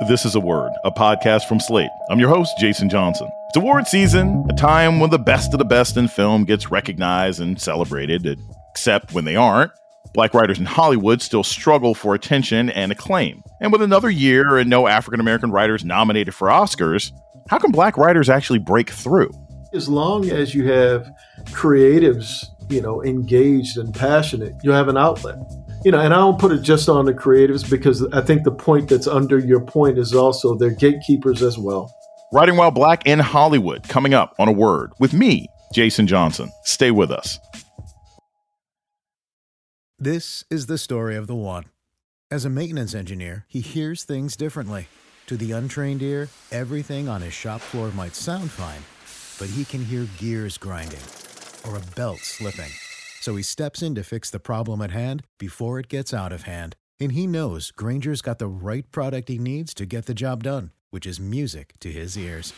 This is A Word, a podcast from Slate. I'm your host, Jason Johnson. It's award season, a time when the best of the best in film gets recognized and celebrated, except when they aren't. Black writers in Hollywood still struggle for attention and acclaim. And with another year and no African American writers nominated for Oscars, how can black writers actually break through? As long as you have creatives, you know, engaged and passionate, you have an outlet you know, and I don't put it just on the creatives because I think the point that's under your point is also they're gatekeepers as well. Writing While Black in Hollywood coming up on a word with me, Jason Johnson. Stay with us. This is the story of the one. As a maintenance engineer, he hears things differently. To the untrained ear, everything on his shop floor might sound fine, but he can hear gears grinding or a belt slipping. So he steps in to fix the problem at hand before it gets out of hand. And he knows Grainger's got the right product he needs to get the job done, which is music to his ears.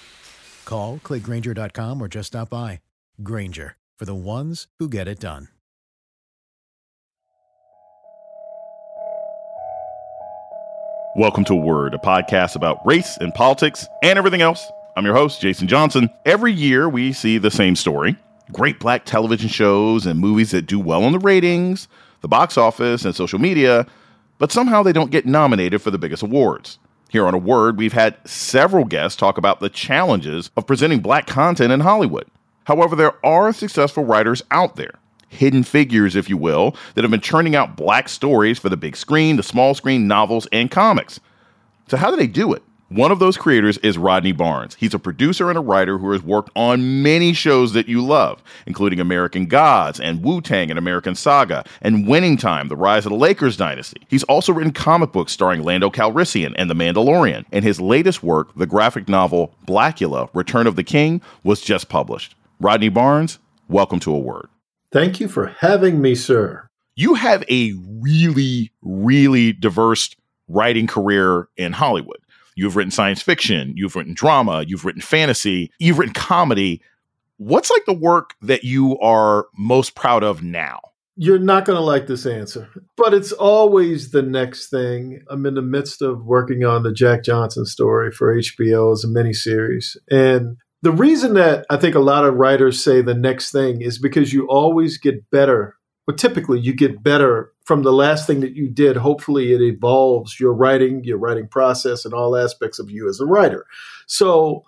Call, clickgrainger.com, or just stop by. Granger, for the ones who get it done. Welcome to Word, a podcast about race and politics and everything else. I'm your host, Jason Johnson. Every year we see the same story great black television shows and movies that do well on the ratings, the box office, and social media, but somehow they don't get nominated for the biggest awards. Here on A Word, we've had several guests talk about the challenges of presenting black content in Hollywood. However, there are successful writers out there, hidden figures, if you will, that have been churning out black stories for the big screen, the small screen, novels, and comics. So, how do they do it? One of those creators is Rodney Barnes. He's a producer and a writer who has worked on many shows that you love, including American Gods and Wu-Tang: An American Saga and Winning Time, The Rise of the Lakers Dynasty. He's also written comic books starring Lando Calrissian and The Mandalorian, and his latest work, the graphic novel Blacula Return of the King, was just published. Rodney Barnes, welcome to A Word. Thank you for having me, sir. You have a really, really diverse writing career in Hollywood. You've written science fiction, you've written drama, you've written fantasy, you've written comedy. What's like the work that you are most proud of now? You're not going to like this answer, but it's always the next thing. I'm in the midst of working on the Jack Johnson story for HBO as a miniseries. And the reason that I think a lot of writers say the next thing is because you always get better but typically you get better from the last thing that you did. Hopefully, it evolves your writing, your writing process, and all aspects of you as a writer. So,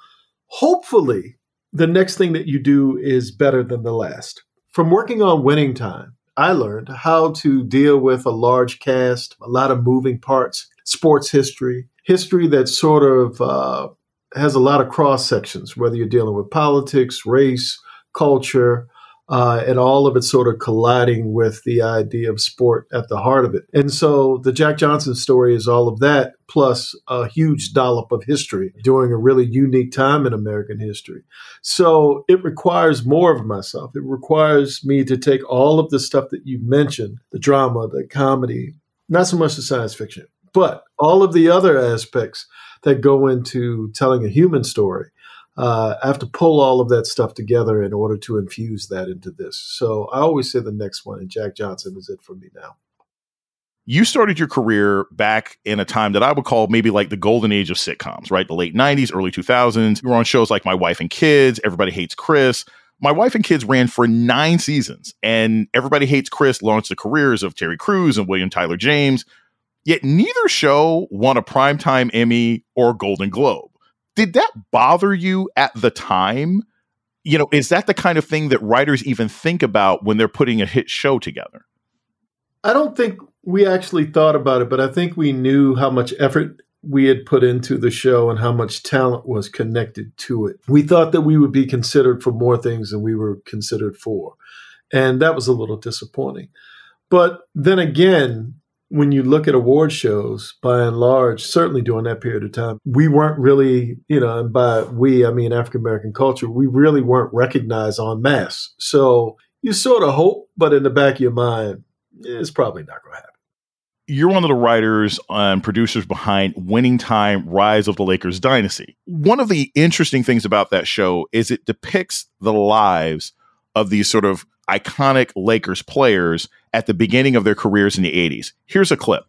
hopefully, the next thing that you do is better than the last. From working on Winning Time, I learned how to deal with a large cast, a lot of moving parts, sports history, history that sort of uh, has a lot of cross sections, whether you're dealing with politics, race, culture, uh, and all of it sort of colliding with the idea of sport at the heart of it. And so the Jack Johnson story is all of that, plus a huge dollop of history during a really unique time in American history. So it requires more of myself. It requires me to take all of the stuff that you mentioned the drama, the comedy, not so much the science fiction, but all of the other aspects that go into telling a human story uh, I have to pull all of that stuff together in order to infuse that into this. So I always say the next one, and Jack Johnson is it for me now. You started your career back in a time that I would call maybe like the golden age of sitcoms, right? The late 90s, early 2000s. You were on shows like My Wife and Kids, Everybody Hates Chris. My Wife and Kids ran for nine seasons, and Everybody Hates Chris launched the careers of Terry Crews and William Tyler James. Yet neither show won a Primetime Emmy or Golden Globe did that bother you at the time? You know, is that the kind of thing that writers even think about when they're putting a hit show together? I don't think we actually thought about it, but I think we knew how much effort we had put into the show and how much talent was connected to it. We thought that we would be considered for more things than we were considered for. And that was a little disappointing. But then again, when you look at award shows, by and large, certainly during that period of time, we weren't really, you know, and by we, I mean African American culture, we really weren't recognized en masse. So you sort of hope, but in the back of your mind, eh, it's probably not going to happen. You're one of the writers and producers behind Winning Time Rise of the Lakers Dynasty. One of the interesting things about that show is it depicts the lives of these sort of iconic Lakers players at the beginning of their careers in the 80s. Here's a clip.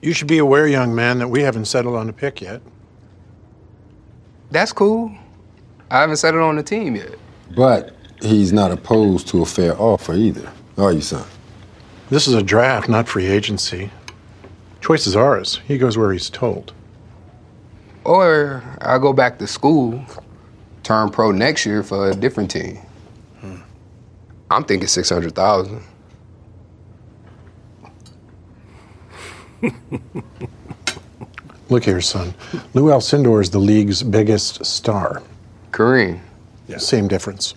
You should be aware, young man, that we haven't settled on a pick yet. That's cool. I haven't settled on the team yet. But he's not opposed to a fair offer either, are you, son? This is a draft, not free agency. Choice is ours. He goes where he's told. Or I go back to school, turn pro next year for a different team. I'm thinking 600,000. Look here, son. Lew Alcindor is the league's biggest star. Kareem. Yeah. Same difference.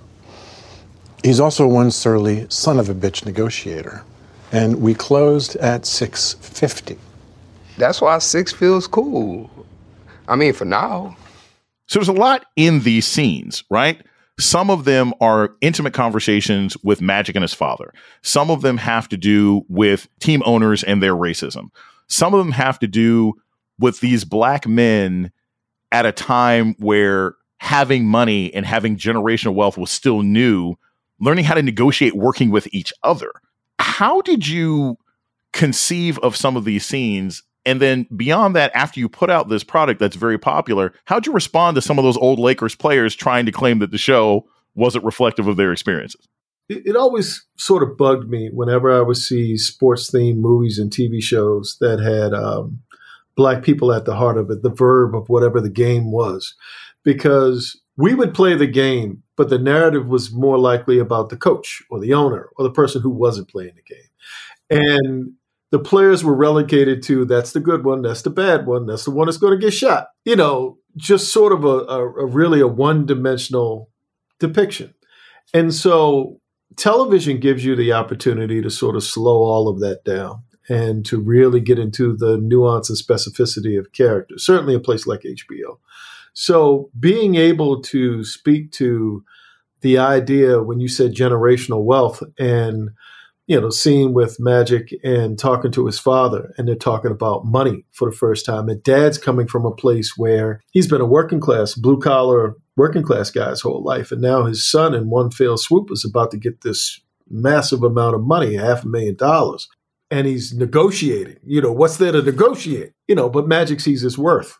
He's also one surly son of a bitch negotiator. And we closed at 650. That's why six feels cool. I mean, for now. So there's a lot in these scenes, right? Some of them are intimate conversations with Magic and his father. Some of them have to do with team owners and their racism. Some of them have to do with these black men at a time where having money and having generational wealth was still new, learning how to negotiate working with each other. How did you conceive of some of these scenes? And then beyond that, after you put out this product that's very popular, how'd you respond to some of those old Lakers players trying to claim that the show wasn't reflective of their experiences? It, it always sort of bugged me whenever I would see sports themed movies and TV shows that had um, black people at the heart of it, the verb of whatever the game was, because we would play the game, but the narrative was more likely about the coach or the owner or the person who wasn't playing the game. And the players were relegated to that's the good one, that's the bad one, that's the one that's going to get shot. You know, just sort of a, a, a really a one dimensional depiction. And so television gives you the opportunity to sort of slow all of that down and to really get into the nuance and specificity of character, certainly a place like HBO. So being able to speak to the idea when you said generational wealth and you know, seeing with Magic and talking to his father, and they're talking about money for the first time. And dad's coming from a place where he's been a working class, blue collar, working class guy his whole life. And now his son, in one fell swoop, is about to get this massive amount of money, half a million dollars and he's negotiating. You know, what's there to negotiate? You know, but Magic sees his worth.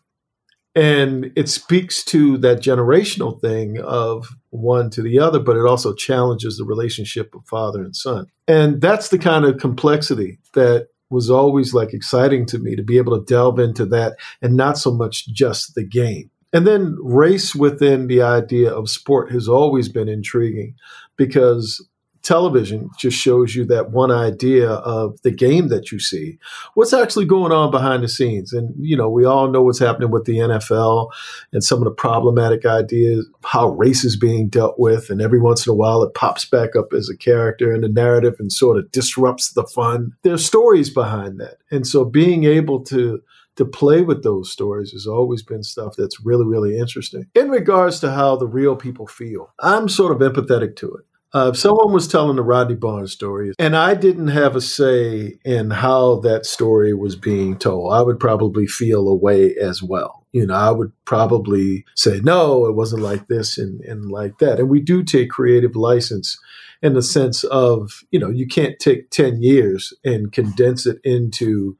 And it speaks to that generational thing of one to the other, but it also challenges the relationship of father and son. And that's the kind of complexity that was always like exciting to me to be able to delve into that and not so much just the game. And then race within the idea of sport has always been intriguing because television just shows you that one idea of the game that you see. What's actually going on behind the scenes? And you know we all know what's happening with the NFL and some of the problematic ideas how race is being dealt with. And every once in a while it pops back up as a character in the narrative and sort of disrupts the fun. There's stories behind that. And so being able to to play with those stories has always been stuff that's really, really interesting. In regards to how the real people feel, I'm sort of empathetic to it. Uh, someone was telling the Rodney Barnes story, and I didn't have a say in how that story was being told. I would probably feel a way as well. You know, I would probably say, no, it wasn't like this and, and like that. And we do take creative license in the sense of, you know, you can't take 10 years and condense it into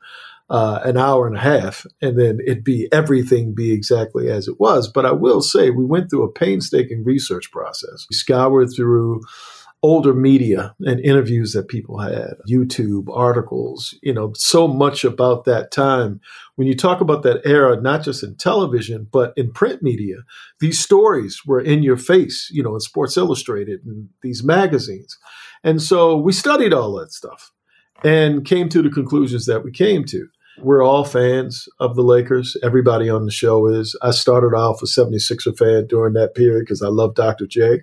uh, an hour and a half and then it be everything be exactly as it was. But I will say we went through a painstaking research process. We scoured through older media and interviews that people had, YouTube, articles, you know, so much about that time. When you talk about that era, not just in television, but in print media, these stories were in your face, you know, in Sports Illustrated and these magazines. And so we studied all that stuff and came to the conclusions that we came to we're all fans of the Lakers. Everybody on the show is. I started off a 76er fan during that period because I love Dr. J,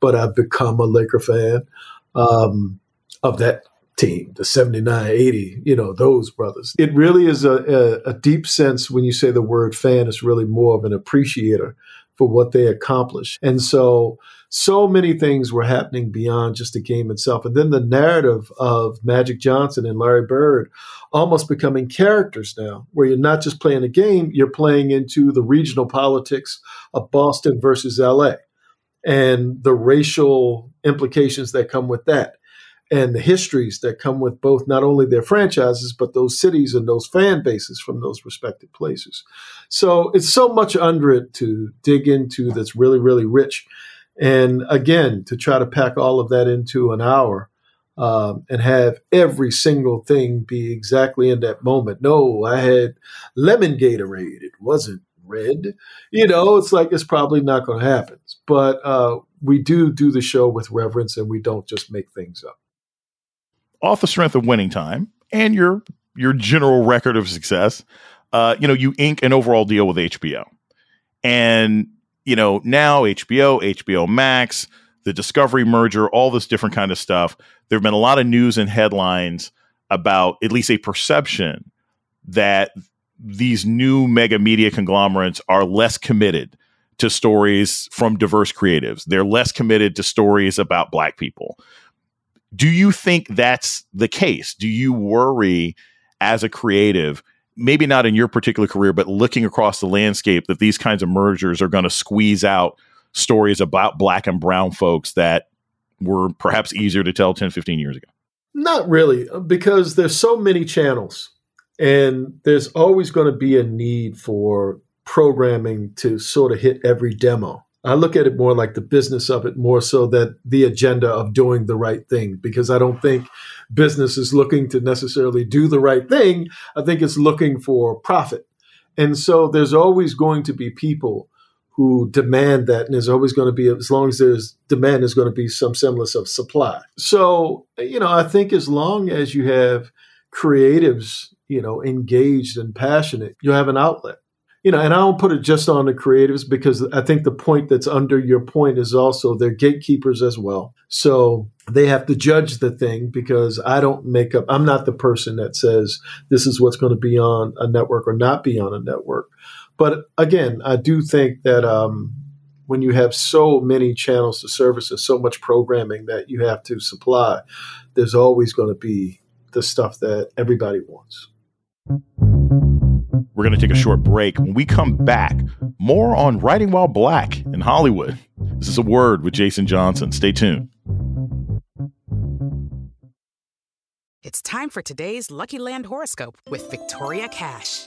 but I've become a Laker fan um, of that team, the 79, 80, you know, those brothers. It really is a, a, a deep sense when you say the word fan, it's really more of an appreciator for what they accomplished. And so, so many things were happening beyond just the game itself. And then the narrative of Magic Johnson and Larry Bird almost becoming characters now, where you're not just playing a game, you're playing into the regional politics of Boston versus LA and the racial implications that come with that. And the histories that come with both not only their franchises but those cities and those fan bases from those respective places. So it's so much under it to dig into that's really really rich, and again to try to pack all of that into an hour. Um, and have every single thing be exactly in that moment. No, I had lemon Gatorade. It wasn't red. You know, it's like it's probably not going to happen. But uh, we do do the show with reverence, and we don't just make things up off the strength of winning time and your your general record of success, uh, you know, you ink an overall deal with HBO. And, you know, now HBO, HBO Max, the Discovery merger, all this different kind of stuff. There have been a lot of news and headlines about at least a perception that these new mega media conglomerates are less committed to stories from diverse creatives. They're less committed to stories about black people. Do you think that's the case? Do you worry as a creative, maybe not in your particular career, but looking across the landscape, that these kinds of mergers are going to squeeze out stories about black and brown folks that were perhaps easier to tell 10, 15 years ago? Not really, uh, because there's so many channels and there's always going to be a need for programming to sort of hit every demo. I look at it more like the business of it, more so that the agenda of doing the right thing, because I don't think business is looking to necessarily do the right thing. I think it's looking for profit. And so there's always going to be people who demand that, and there's always going to be, as long as there's demand, there's going to be some semblance of supply. So, you know, I think as long as you have creatives, you know, engaged and passionate, you have an outlet you know, and I don't put it just on the creatives because I think the point that's under your point is also they're gatekeepers as well. So they have to judge the thing because I don't make up, I'm not the person that says this is what's going to be on a network or not be on a network. But again, I do think that um, when you have so many channels to service and so much programming that you have to supply, there's always going to be the stuff that everybody wants. We're going to take a short mm-hmm. break. When we come back, more on writing while black in Hollywood. This is a word with Jason Johnson. Stay tuned. It's time for today's Lucky Land horoscope with Victoria Cash.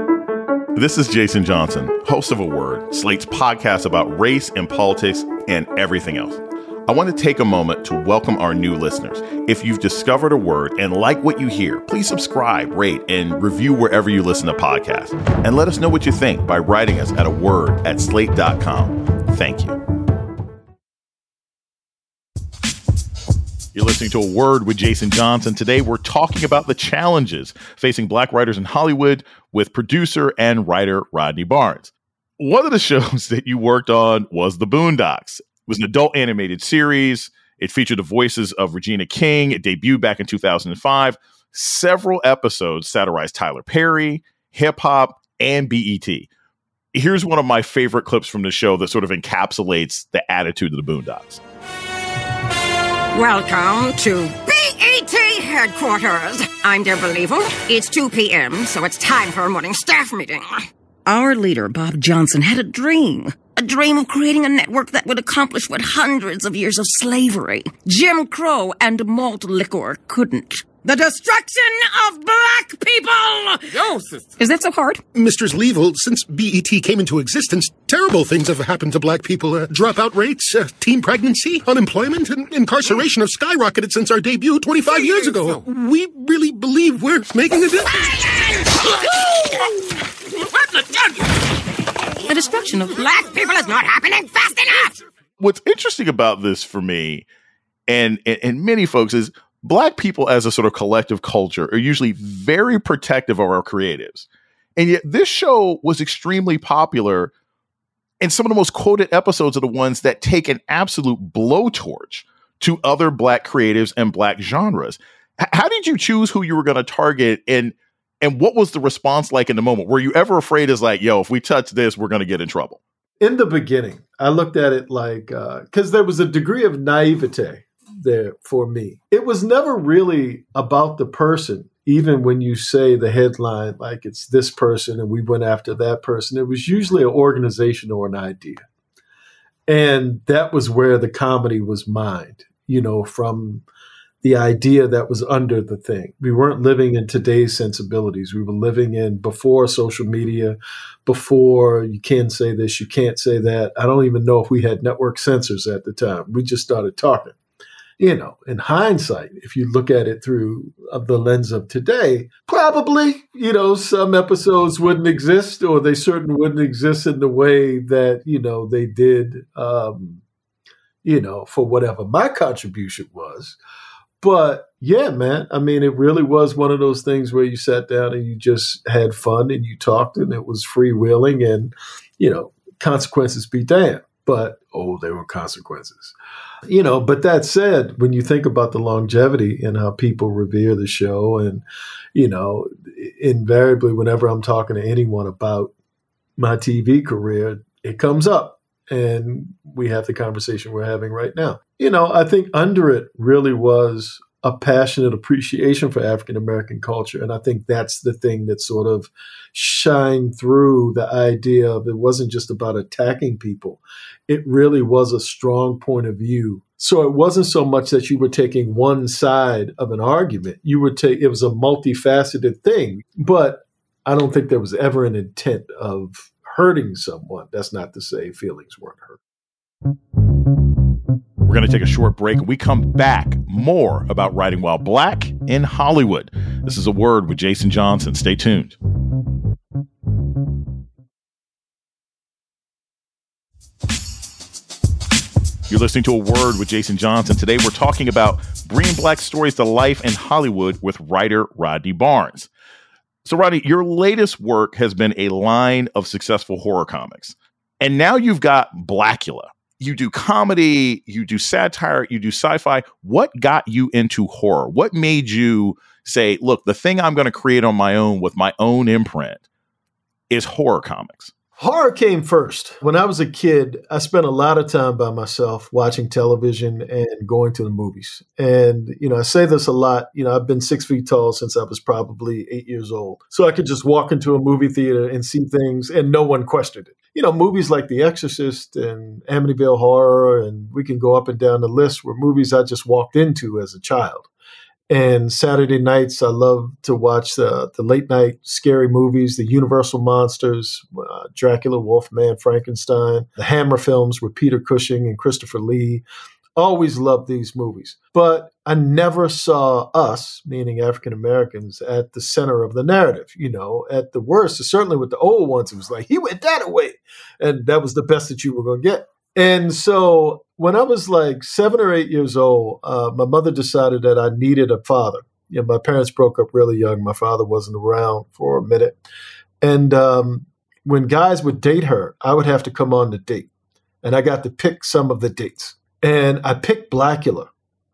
This is Jason Johnson, host of A Word, Slate's podcast about race and politics and everything else. I want to take a moment to welcome our new listeners. If you've discovered a word and like what you hear, please subscribe, rate, and review wherever you listen to podcasts. And let us know what you think by writing us at a word at slate.com. Thank you. You're listening to A Word with Jason Johnson. Today, we're talking about the challenges facing black writers in Hollywood with producer and writer Rodney Barnes. One of the shows that you worked on was The Boondocks. It was an adult animated series. It featured the voices of Regina King. It debuted back in 2005. Several episodes satirized Tyler Perry, hip hop, and BET. Here's one of my favorite clips from the show that sort of encapsulates the attitude of the Boondocks. Welcome to BET headquarters. I'm Deborah Leevil. It's 2 p.m., so it's time for a morning staff meeting. Our leader, Bob Johnson, had a dream. A dream of creating a network that would accomplish what hundreds of years of slavery, Jim Crow, and malt liquor couldn't. The destruction of black people! Yo, sister. Is that so hard? Mistress Leevil, since BET came into existence, terrible things have happened to black people. Uh, dropout rates, uh, teen pregnancy, unemployment, and incarceration have skyrocketed since our debut 25 years ago. We really believe we're making a difference. The destruction of black people is not happening fast enough! What's interesting about this for me and, and, and many folks is black people as a sort of collective culture are usually very protective of our creatives. And yet this show was extremely popular. And some of the most quoted episodes are the ones that take an absolute blowtorch to other black creatives and black genres. H- how did you choose who you were going to target and and what was the response like in the moment? Were you ever afraid as like, yo, if we touch this, we're going to get in trouble? In the beginning, I looked at it like because uh, there was a degree of naivete there for me. It was never really about the person even when you say the headline, like it's this person and we went after that person, it was usually an organization or an idea. And that was where the comedy was mined, you know, from the idea that was under the thing. We weren't living in today's sensibilities. We were living in before social media, before you can say this, you can't say that. I don't even know if we had network censors at the time. We just started talking you know, in hindsight, if you look at it through the lens of today, probably, you know, some episodes wouldn't exist or they certainly wouldn't exist in the way that, you know, they did, um, you know, for whatever my contribution was. But yeah, man, I mean, it really was one of those things where you sat down and you just had fun and you talked and it was freewheeling and, you know, consequences be damned. But oh, there were consequences. You know, but that said, when you think about the longevity and how people revere the show, and, you know, invariably, whenever I'm talking to anyone about my TV career, it comes up. And we have the conversation we're having right now. You know, I think under it really was a passionate appreciation for African American culture. And I think that's the thing that sort of shined through the idea of it wasn't just about attacking people, it really was a strong point of view. So it wasn't so much that you were taking one side of an argument, you were take it was a multifaceted thing. But I don't think there was ever an intent of hurting someone. That's not to say feelings weren't hurt. We're going to take a short break. Mm-hmm. We come back more about writing while black in Hollywood. This is a word with Jason Johnson. Stay tuned. You're listening to a word with Jason Johnson. Today, we're talking about bringing black stories to life in Hollywood with writer Rodney Barnes. So, Rodney, your latest work has been a line of successful horror comics. And now you've got Blacula, you do comedy, you do satire, you do sci-fi. What got you into horror? What made you say, "Look, the thing I'm going to create on my own with my own imprint is horror comics"? Horror came first. When I was a kid, I spent a lot of time by myself watching television and going to the movies. And, you know, I say this a lot. You know, I've been six feet tall since I was probably eight years old. So I could just walk into a movie theater and see things and no one questioned it. You know, movies like The Exorcist and Amityville Horror, and we can go up and down the list, were movies I just walked into as a child. And Saturday nights, I love to watch the, the late night scary movies, the Universal Monsters, uh, Dracula, Wolfman, Frankenstein, the Hammer films with Peter Cushing and Christopher Lee. Always loved these movies. But I never saw us, meaning African Americans, at the center of the narrative. You know, at the worst, certainly with the old ones, it was like, he went that away. And that was the best that you were going to get. And so when I was like seven or eight years old, uh, my mother decided that I needed a father. You know, my parents broke up really young. My father wasn't around for a minute. And um, when guys would date her, I would have to come on the date. And I got to pick some of the dates. And I picked Blacula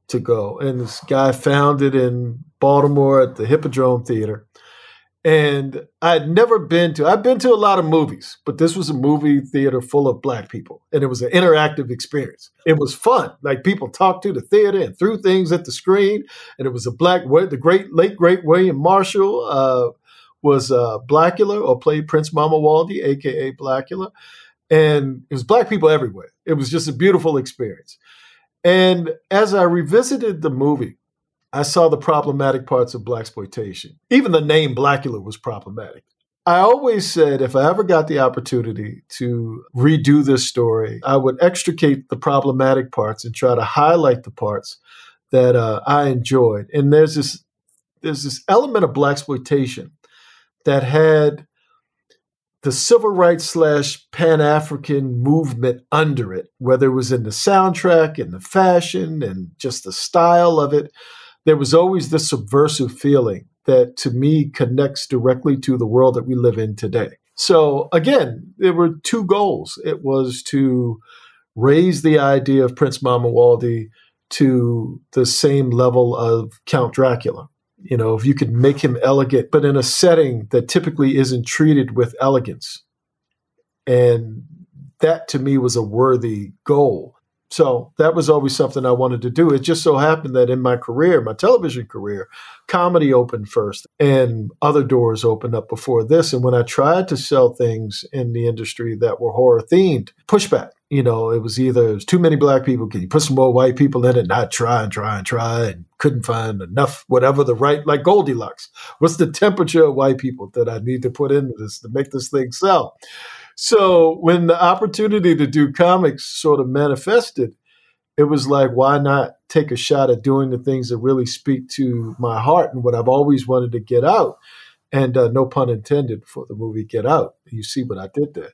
to go. And this guy found it in Baltimore at the Hippodrome Theater. And I'd never been to, I've been to a lot of movies, but this was a movie theater full of black people. And it was an interactive experience. It was fun. Like people talked to the theater and threw things at the screen. And it was a black, the great, late, great William Marshall uh, was uh, Blacula or played Prince Mamuwalde, AKA Blacula. And it was black people everywhere. It was just a beautiful experience. And as I revisited the movie, I saw the problematic parts of black exploitation. Even the name Blacula was problematic. I always said if I ever got the opportunity to redo this story, I would extricate the problematic parts and try to highlight the parts that uh, I enjoyed. And there's this there's this element of black exploitation that had the civil rights slash Pan African movement under it, whether it was in the soundtrack and the fashion and just the style of it there was always this subversive feeling that to me connects directly to the world that we live in today. So again, there were two goals. It was to raise the idea of Prince Mamuwalde to the same level of Count Dracula. You know, if you could make him elegant, but in a setting that typically isn't treated with elegance. And that to me was a worthy goal. So that was always something I wanted to do. It just so happened that in my career, my television career, comedy opened first and other doors opened up before this. And when I tried to sell things in the industry that were horror themed, pushback. You know, it was either it was too many black people. Can you put some more white people in it? And I try and try and try and couldn't find enough, whatever the right, like Goldilocks. What's the temperature of white people that I need to put into this to make this thing sell? So when the opportunity to do comics sort of manifested, it was like, why not take a shot at doing the things that really speak to my heart and what I've always wanted to get out? And uh, no pun intended for the movie Get Out. You see what I did there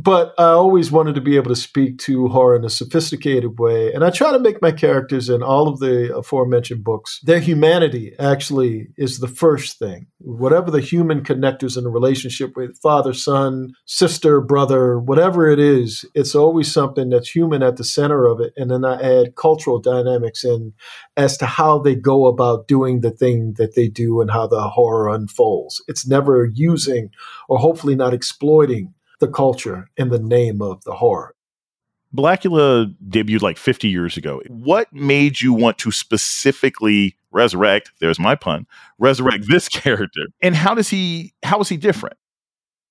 but I always wanted to be able to speak to horror in a sophisticated way. And I try to make my characters in all of the aforementioned books, their humanity actually is the first thing. Whatever the human connectors in a relationship with father, son, sister, brother, whatever it is, it's always something that's human at the center of it. And then I add cultural dynamics in as to how they go about doing the thing that they do and how the horror unfolds. It's never using or hopefully not exploiting the culture in the name of the horror. Blacula debuted like 50 years ago. What made you want to specifically resurrect, there's my pun, resurrect this character? And how does he how is he different?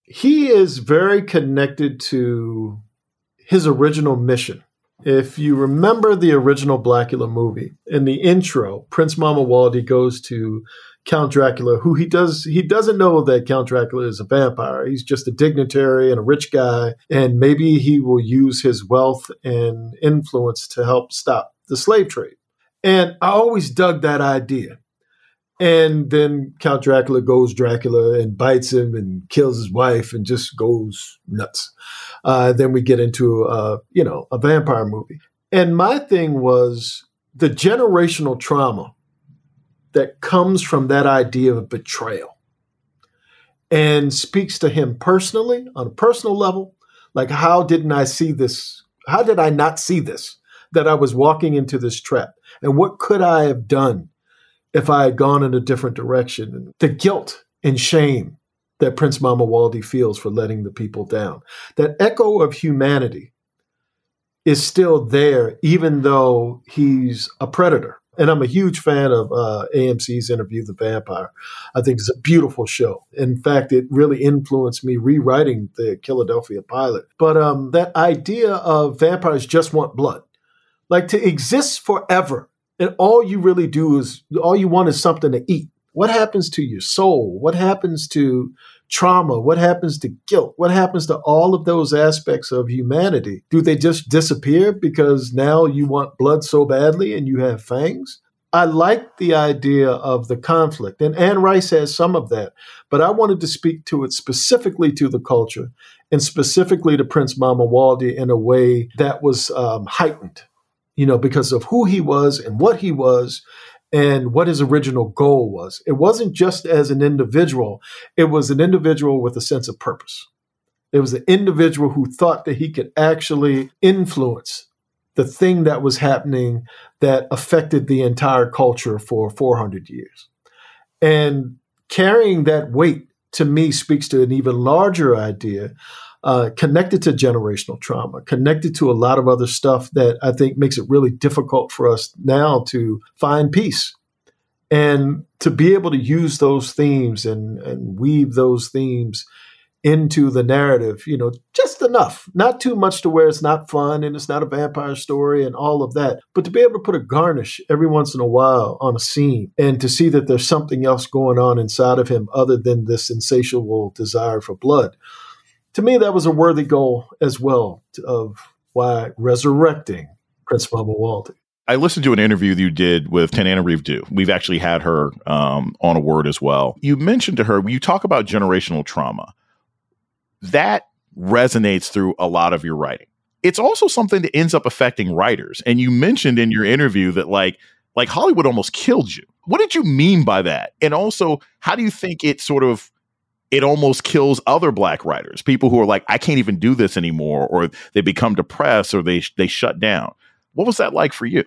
He is very connected to his original mission. If you remember the original Blacula movie, in the intro, Prince Mamuwalde goes to Count Dracula, who he does he doesn't know that Count Dracula is a vampire. He's just a dignitary and a rich guy, and maybe he will use his wealth and influence to help stop the slave trade. And I always dug that idea. And then Count Dracula goes Dracula and bites him and kills his wife and just goes nuts. Uh, then we get into uh, you know a vampire movie. And my thing was the generational trauma that comes from that idea of betrayal and speaks to him personally on a personal level. Like, how didn't I see this? How did I not see this? That I was walking into this trap? And what could I have done if I had gone in a different direction? And the guilt and shame that Prince Mamuwalde feels for letting the people down. That echo of humanity is still there, even though he's a predator and I'm a huge fan of uh, AMC's Interview the Vampire. I think it's a beautiful show. In fact, it really influenced me rewriting the Philadelphia pilot. But um, that idea of vampires just want blood, like to exist forever, and all you really do is all you want is something to eat. What happens to your soul? What happens to trauma? What happens to guilt? What happens to all of those aspects of humanity? Do they just disappear because now you want blood so badly and you have fangs? I like the idea of the conflict, and Anne Rice has some of that, but I wanted to speak to it specifically to the culture and specifically to Prince Mamuwalde in a way that was um, heightened, you know, because of who he was and what he was and what his original goal was. It wasn't just as an individual, it was an individual with a sense of purpose. It was an individual who thought that he could actually influence the thing that was happening that affected the entire culture for 400 years. And carrying that weight to me speaks to an even larger idea uh, connected to generational trauma, connected to a lot of other stuff that I think makes it really difficult for us now to find peace. And to be able to use those themes and, and weave those themes into the narrative, you know, just enough, not too much to where it's not fun and it's not a vampire story and all of that, but to be able to put a garnish every once in a while on a scene and to see that there's something else going on inside of him other than this insatiable desire for blood to me, that was a worthy goal as well of why resurrecting Prince Mamuwalde. I listened to an interview you did with Tananarive Due. We've actually had her um, on a word as well. You mentioned to her, you talk about generational trauma. That resonates through a lot of your writing. It's also something that ends up affecting writers. And you mentioned in your interview that like like Hollywood almost killed you. What did you mean by that? And also, how do you think it sort of it almost kills other black writers people who are like i can't even do this anymore or they become depressed or they they shut down what was that like for you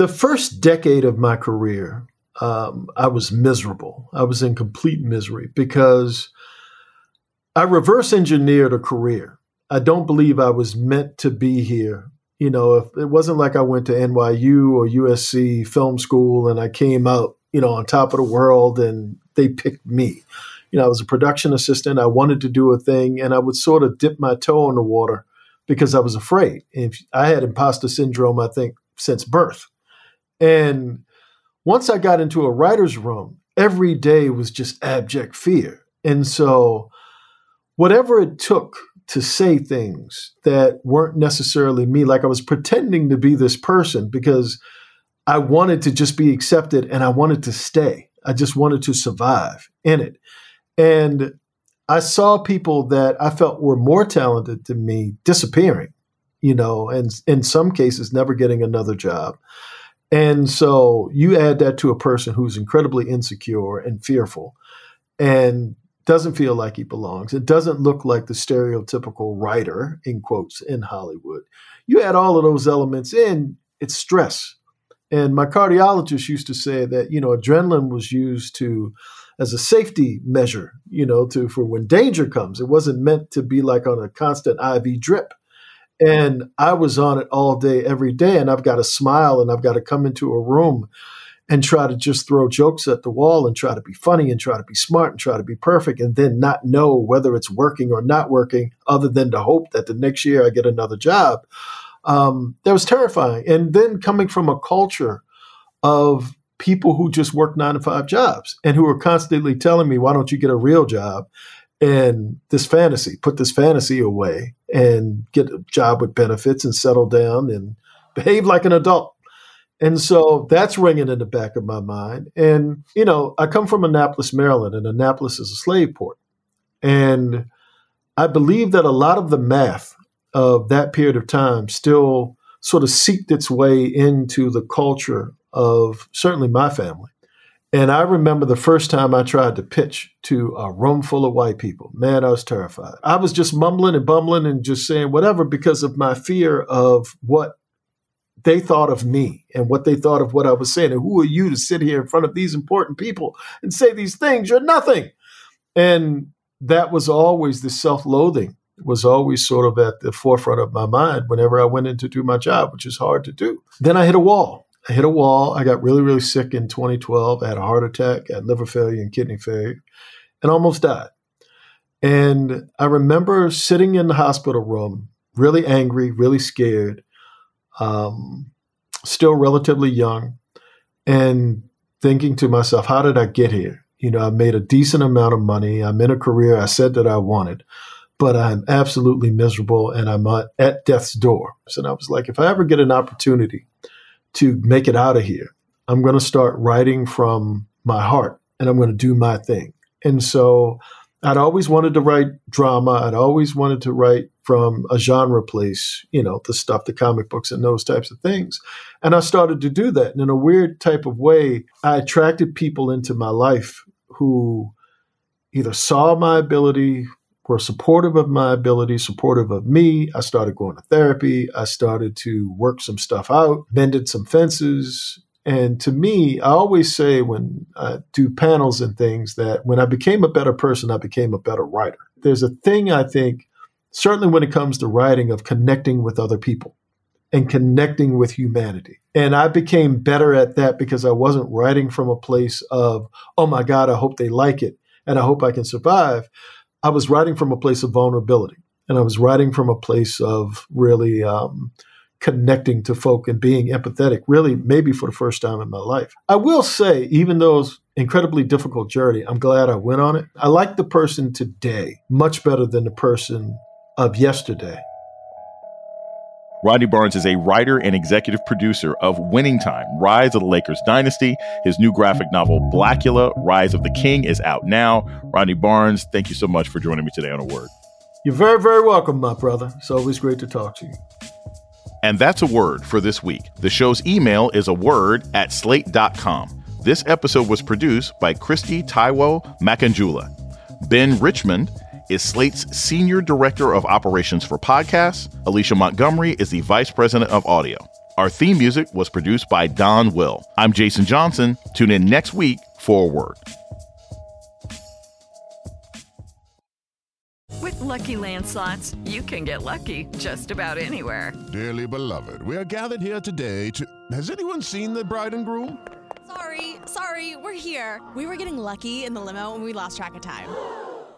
the first decade of my career, um, I was miserable. I was in complete misery because I reverse engineered a career. I don't believe I was meant to be here. You know, if it wasn't like I went to NYU or USC film school and I came out, you know, on top of the world and they picked me. You know, I was a production assistant. I wanted to do a thing and I would sort of dip my toe in the water because I was afraid. If I had imposter syndrome, I think, since birth. And once I got into a writer's room, every day was just abject fear. And so, whatever it took to say things that weren't necessarily me, like I was pretending to be this person because I wanted to just be accepted and I wanted to stay. I just wanted to survive in it. And I saw people that I felt were more talented than me disappearing, you know, and in some cases, never getting another job. And so you add that to a person who's incredibly insecure and fearful and doesn't feel like he belongs. It doesn't look like the stereotypical writer, in quotes, in Hollywood. You add all of those elements in, it's stress. And my cardiologist used to say that, you know, adrenaline was used to as a safety measure, you know, to for when danger comes. It wasn't meant to be like on a constant IV drip. And I was on it all day, every day. And I've got to smile and I've got to come into a room and try to just throw jokes at the wall and try to be funny and try to be smart and try to be perfect and then not know whether it's working or not working, other than to hope that the next year I get another job. Um, that was terrifying. And then coming from a culture of people who just work nine to five jobs and who are constantly telling me, why don't you get a real job? and this fantasy, put this fantasy away and get a job with benefits and settle down and behave like an adult. And so that's ringing in the back of my mind. And, you know, I come from Annapolis, Maryland, and Annapolis is a slave port. And I believe that a lot of the math of that period of time still sort of seeped its way into the culture of certainly my family. And I remember the first time I tried to pitch to a room full of white people. Man, I was terrified. I was just mumbling and bumbling and just saying whatever because of my fear of what they thought of me and what they thought of what I was saying. And who are you to sit here in front of these important people and say these things? You're nothing. And that was always the self loathing was always sort of at the forefront of my mind whenever I went in to do my job, which is hard to do. Then I hit a wall. I hit a wall. I got really, really sick in 2012. I had a heart attack, had liver failure and kidney failure, and almost died. And I remember sitting in the hospital room, really angry, really scared, um, still relatively young, and thinking to myself, how did I get here? You know, I made a decent amount of money. I'm in a career I said that I wanted, but I'm absolutely miserable and I'm at death's door. So I was like, if I ever get an opportunity to make it out of here. I'm going to start writing from my heart and I'm going to do my thing. And so I'd always wanted to write drama. I'd always wanted to write from a genre place, you know, the stuff, the comic books and those types of things. And I started to do that. And in a weird type of way, I attracted people into my life who either saw my ability, were supportive of my ability, supportive of me. I started going to therapy. I started to work some stuff out, mended some fences. And to me, I always say when I do panels and things that when I became a better person, I became a better writer. There's a thing I think, certainly when it comes to writing, of connecting with other people and connecting with humanity. And I became better at that because I wasn't writing from a place of, oh my God, I hope they like it and I hope I can survive. I was writing from a place of vulnerability, and I was writing from a place of really um, connecting to folk and being empathetic. Really, maybe for the first time in my life. I will say, even though it's incredibly difficult journey, I'm glad I went on it. I like the person today much better than the person of yesterday. Rodney Barnes is a writer and executive producer of Winning Time, Rise of the Lakers Dynasty. His new graphic novel, Blacula, Rise of the King, is out now. Rodney Barnes, thank you so much for joining me today on A Word. You're very, very welcome, my brother. It's always great to talk to you. And that's a word for this week. The show's email is a word at slate.com. This episode was produced by Christy Taiwo Makanjula. Ben Richmond is Slate's Senior Director of Operations for Podcasts. Alicia Montgomery is the Vice President of Audio. Our theme music was produced by Don Will. I'm Jason Johnson. Tune in next week for a word. With Lucky Land slots, you can get lucky just about anywhere. Dearly beloved, we are gathered here today to. Has anyone seen the bride and groom? Sorry, sorry, we're here. We were getting lucky in the limo and we lost track of time.